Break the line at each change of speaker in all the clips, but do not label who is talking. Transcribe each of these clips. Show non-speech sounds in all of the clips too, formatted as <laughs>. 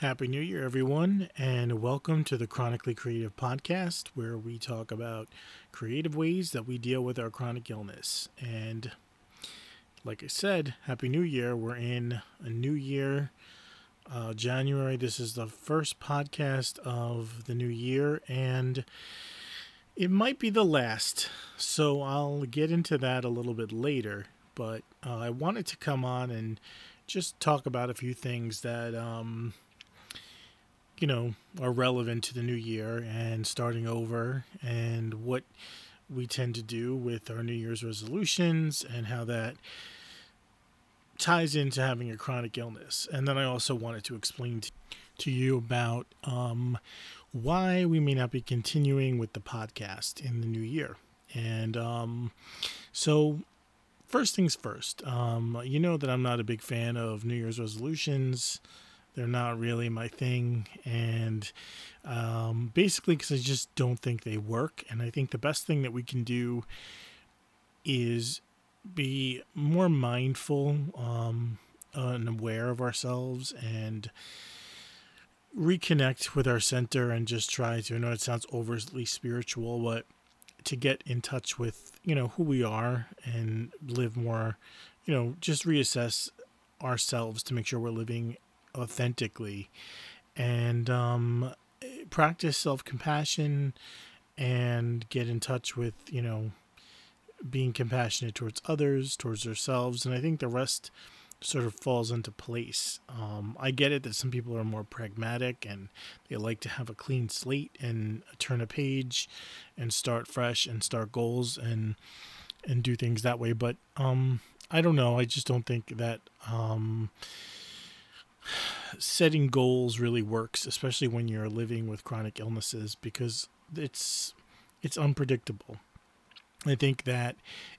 Happy New Year, everyone, and welcome to the Chronically Creative Podcast, where we talk about creative ways that we deal with our chronic illness. And like I said, Happy New Year. We're in a new year, uh, January. This is the first podcast of the new year, and it might be the last. So I'll get into that a little bit later. But uh, I wanted to come on and just talk about a few things that. Um, you know, are relevant to the new year and starting over and what we tend to do with our New Year's resolutions and how that ties into having a chronic illness. And then I also wanted to explain to you about um, why we may not be continuing with the podcast in the new year. And um, so, first things first, um, you know that I'm not a big fan of New Year's resolutions they're not really my thing, and um, basically because I just don't think they work. And I think the best thing that we can do is be more mindful um, and aware of ourselves and reconnect with our center and just try to I know it sounds overly spiritual but to get in touch with you know who we are and live more you know just reassess ourselves to make sure we're living authentically and um, practice self compassion and get in touch with, you know, being compassionate towards others, towards ourselves. And I think the rest sort of falls into place. Um, I get it that some people are more pragmatic and they like to have a clean slate and turn a page and start fresh and start goals and and do things that way. But um, I don't know. I just don't think that um, setting goals really works, especially when you're living with chronic illnesses, because it's it's unpredictable. I think that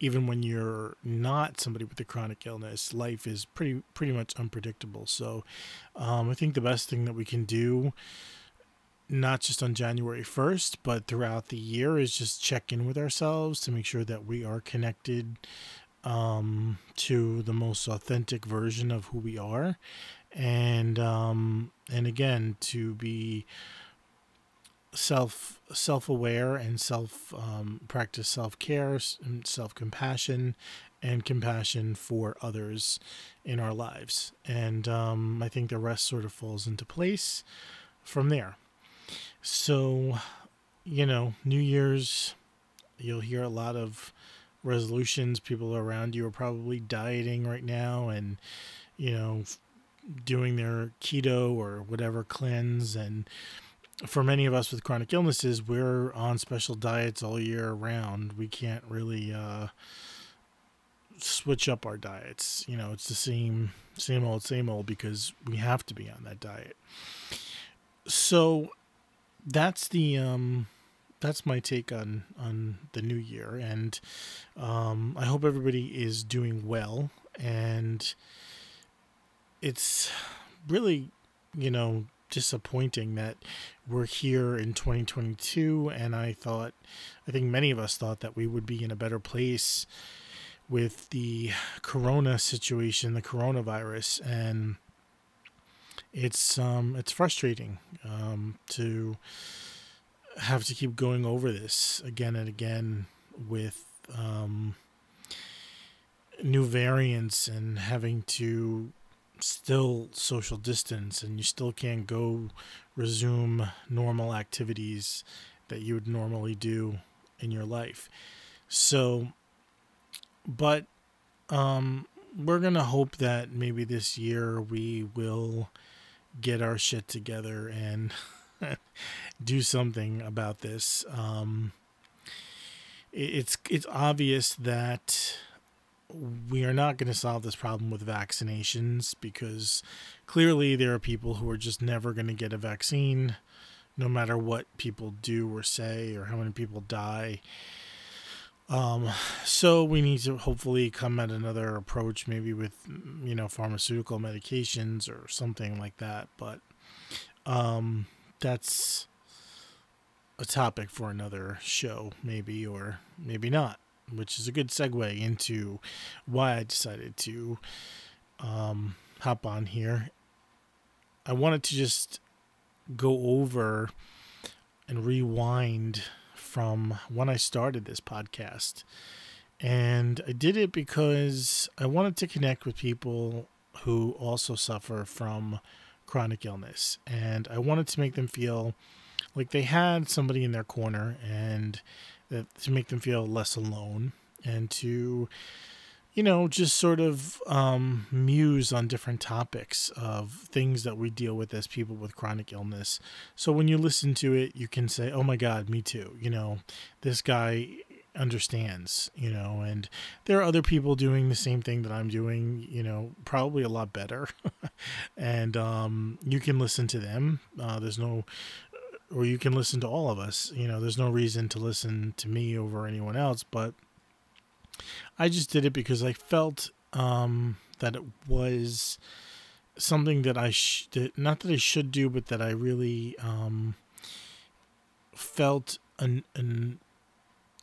even when you're not somebody with a chronic illness, life is pretty pretty much unpredictable. So, um, I think the best thing that we can do, not just on January first, but throughout the year, is just check in with ourselves to make sure that we are connected um, to the most authentic version of who we are, and um, and again to be self self aware and self um, practice self care, and self compassion, and compassion for others in our lives. And um, I think the rest sort of falls into place from there. So, you know, New Year's, you'll hear a lot of resolutions. People around you are probably dieting right now and, you know, doing their keto or whatever cleanse. And for many of us with chronic illnesses, we're on special diets all year round. We can't really uh, switch up our diets. You know, it's the same, same old, same old because we have to be on that diet. So that's the um, that's my take on on the new year, and um, I hope everybody is doing well and it's really, you know, disappointing that we're here in 2022 and I thought I think many of us thought that we would be in a better place with the corona situation, the coronavirus and it's um it's frustrating um to have to keep going over this again and again with um new variants and having to still social distance and you still can't go resume normal activities that you would normally do in your life. So, but um, we're going to hope that maybe this year we will get our shit together and <laughs> do something about this. Um, it's it's obvious that we are not going to solve this problem with vaccinations because clearly there are people who are just never going to get a vaccine no matter what people do or say or how many people die. Um, so we need to hopefully come at another approach, maybe with you know pharmaceutical medications or something like that. But um, that's a topic for another show, maybe or maybe not which is a good segue into why I decided to um, hop on here. I wanted to just go over and rewind from when I started this podcast. And I did it because I wanted to connect with people who also suffer from chronic illness. And I wanted to make them feel like they had somebody in their corner and to make them feel less alone and to you know, just sort of um, muse on different topics of things that we deal with as people with chronic illness. So when you listen to it, you can say, oh my God, me too. You know, this guy understands, you know, and there are other people doing the same thing that I'm doing, you know, probably a lot better. <laughs> and um, you can listen to them. Uh, there's no, or you can listen to all of us. You know, there's no reason to listen to me over anyone else, but I just did it because I felt um, that it was something that I sh- not that I should do, but that I really um, felt an, an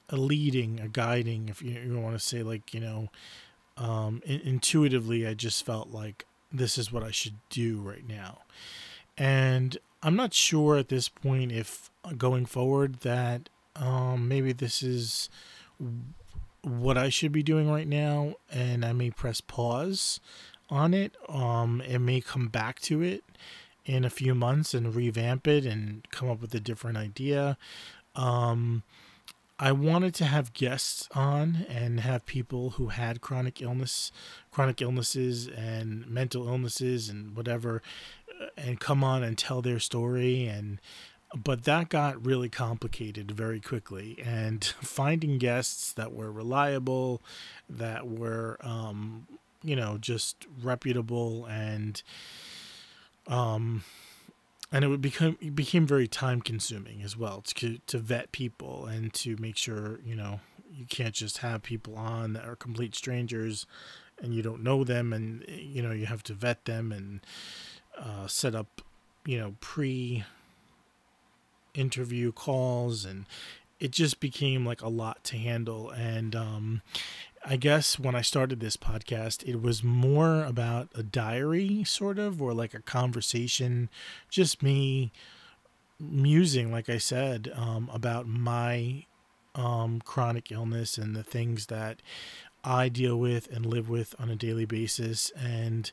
a leading, a guiding, if you, you want to say like you know, um, in, intuitively, I just felt like this is what I should do right now, and I'm not sure at this point if uh, going forward that um, maybe this is what I should be doing right now, and I may press pause on it. Um, it may come back to it in a few months and revamp it and come up with a different idea. Um, I wanted to have guests on and have people who had chronic illness, chronic illnesses and mental illnesses and whatever, and come on and tell their story and but that got really complicated very quickly. And <laughs> finding guests that were reliable that were um, you know just reputable and um and it would become it became very time consuming as well to to vet people and to make sure you know you can't just have people on that are complete strangers and you don't know them and you know you have to vet them and uh, set up you know pre interview calls and it just became like a lot to handle. And um, i guess when i started this podcast it was more about a diary sort of or like a conversation just me musing like i said um, about my um, chronic illness and the things that i deal with and live with on a daily basis. And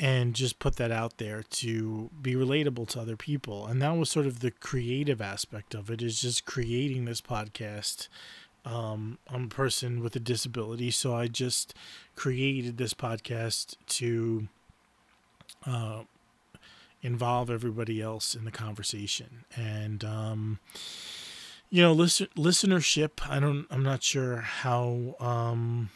and just put that out there to be relatable to other people. And that was sort of the creative aspect of it is just creating this podcast. Um, I'm a person with a disability, so I just created this podcast to uh, involve everybody else in the conversation. And, um, you know, listen, listenership, I don't, I'm not sure how, um,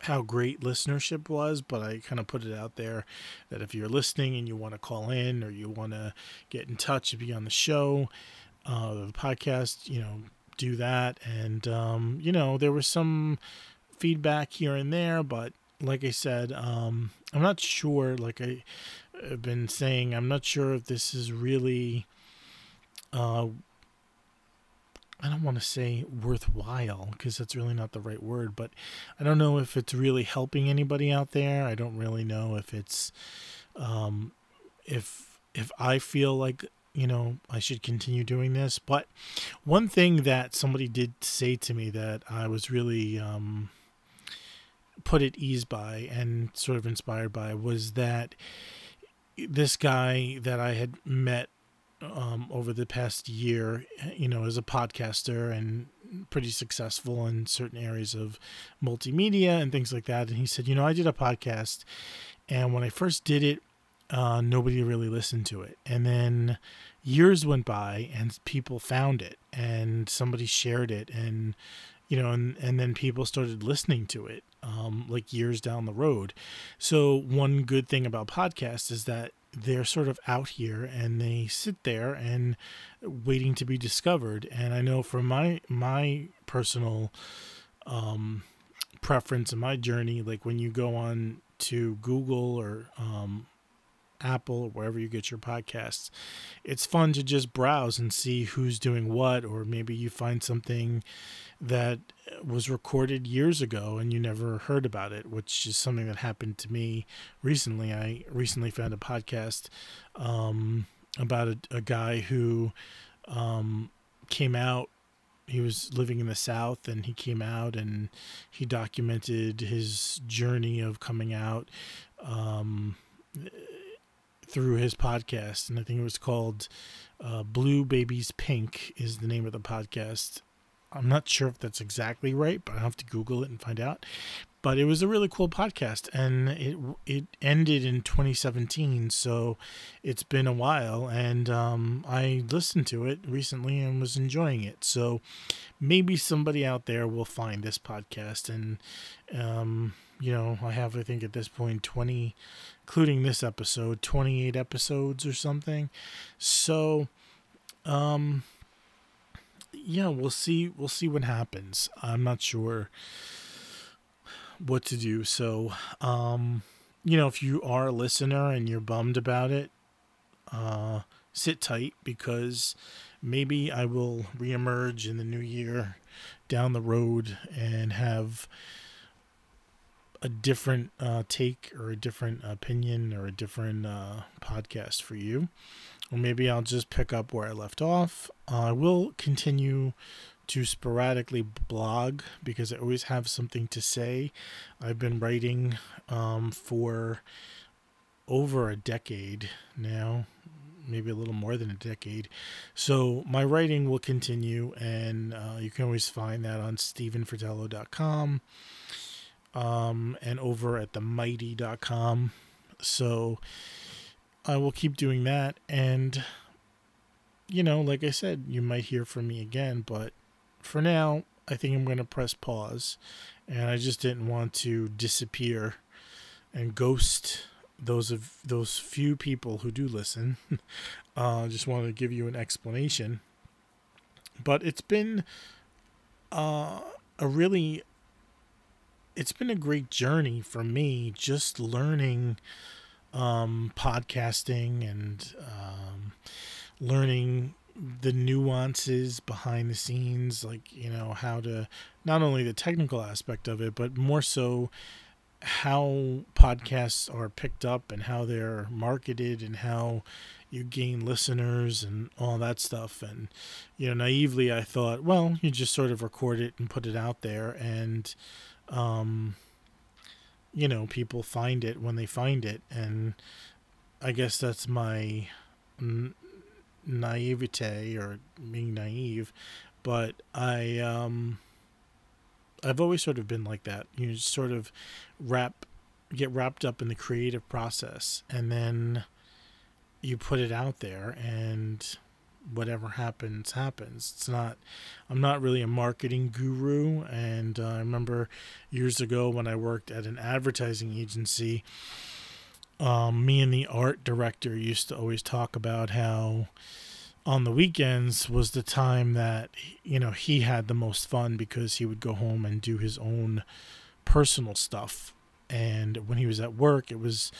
how great listenership was, but I kind of put it out there that if you're listening and you want to call in or you want to get in touch and be on the show, uh, the podcast, you know, do that. And, um, you know, there was some feedback here and there, but like I said, um, I'm not sure, like I, have been saying, I'm not sure if this is really uh, I don't want to say worthwhile because that's really not the right word, but I don't know if it's really helping anybody out there. I don't really know if it's um, if if I feel like you know I should continue doing this. But one thing that somebody did say to me that I was really um, put at ease by and sort of inspired by was that this guy that I had met um, over the past year, you know, as a podcaster and pretty successful in certain areas of multimedia and things like that. And he said, you know, I did a podcast, and when I first did it, uh, nobody really listened to it. And then years went by, and people found it, and somebody shared it, and you know, and and then people started listening to it, um, like years down the road. So one good thing about podcasts is that they're sort of out here and they sit there and waiting to be discovered. And I know from my my personal um, preference and my journey, like when you go on to Google or um, Apple, or wherever you get your podcasts. It's fun to just browse and see who's doing what, or maybe you find something that was recorded years ago and you never heard about it, which is something that happened to me recently. I recently found a podcast um, about a, a, guy who um, came out. He was living in the South and he came out and he documented his journey of coming out um, through his podcast. And I think it was called uh, Blue Babies Pink, is the name of the podcast I'm not sure if that's exactly right, but I have to Google it and find out. But it was a really cool podcast, and it it ended in 2017, so it's been a while. And um, I listened to it recently and was enjoying it. So maybe somebody out there will find this podcast, and um, you know, I have I think at this point 20, including this episode, 28 episodes or something. So, um, yeah, we'll see. We'll see what happens. I'm not sure what to do. So, um, you know, if you are a listener and you're bummed about it, uh, sit tight because maybe I will reemerge in the new year down the road and have a different uh, take or a different opinion or a different uh, podcast for you or maybe I'll just pick up where I left off. Uh, I will continue to sporadically blog because I always have something to say. I've been writing um, for over a decade now, maybe a little more than a decade. So my writing will continue, and uh, you can always find that on stephenfratello.com um, and over at themighty.com. So I will keep doing that. And, you know, like I said, you might hear from me again, but for now, I think I'm going to press pause. And I just didn't want to disappear and ghost those of those few people who do listen. <laughs> uh, just wanted to give you an explanation. But it's been uh, a really, it's been a great journey for me just learning um, podcasting and um, learning the nuances behind the scenes, like, you know, how to not only the technical aspect of it, but more so how podcasts are picked up and how they're marketed and how you gain listeners and all that stuff. And, you know, naively, I thought, well, you just sort of record it and put it out there. And, um, you know, people find it when they find it. And I guess that's my naivete or being naive. But I, um, I've always sort of been like that. You sort of wrap, get wrapped up in the creative process and then you put it out there and whatever happens happens. It's not i'm not really a marketing guru. And uh, i remember years ago when i worked at an advertising agency um, me and the art director used to always talk about how on the weekends was the time that you know he had the most fun because he would go home and do his own personal stuff. And when he was at work it was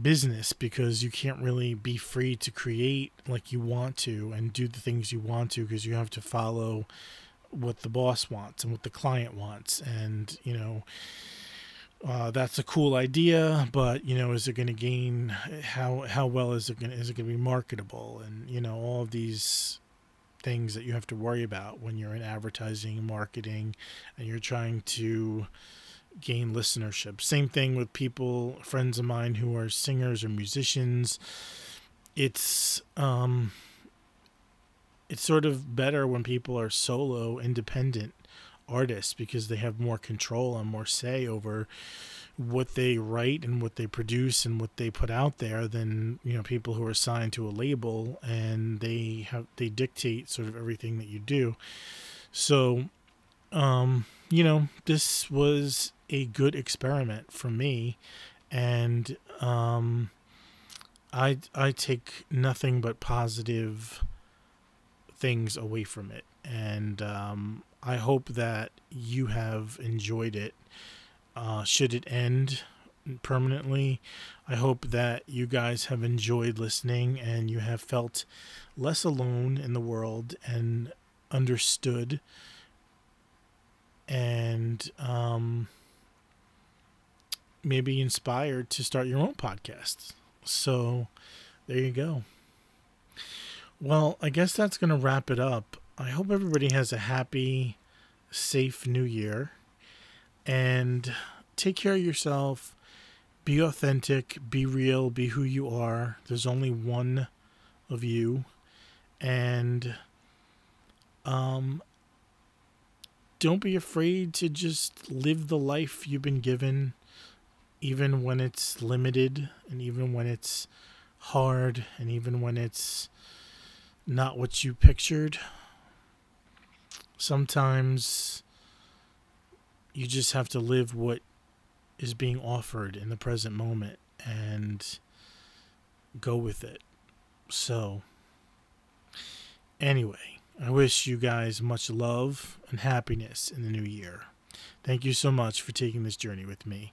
business because you can't really be free to create like you want to and do the things you want to because you have to follow what the boss wants and what the client wants. And you know uh, that's a cool idea but you know is it going to gain how how well is it going is it going to be marketable? And you know all of these things that you have to worry about when you're in advertising marketing and you're trying to gain listenership. Same thing with people, friends of mine who are singers or musicians. It's um it's sort of better when people are solo independent artists because they have more control and more say over what they write and what they produce and what they put out there than you know people who are signed to a label and they have they dictate sort of everything that you do so um you know this was a good experiment for me, and um, I I take nothing but positive things away from it, and um, I hope that you have enjoyed it. Uh, should it end permanently. I hope that you guys have enjoyed listening and you have felt less alone in the world and understood and um, maybe inspired to start your own podcast. So there you go. Well, I guess that's going to wrap it up. I hope everybody has a happy, safe new year. And take care of yourself. Be authentic. Be real. Be who you are. There's only one of you. And um, don't be afraid to just live the life you've been given, even when it's limited and even when it's hard and even when it's not what you pictured. Sometimes you just have to live what is being offered in the present moment and go with it. So, anyway, I wish you guys much love and happiness in the new year. Thank you so much for taking this journey with me.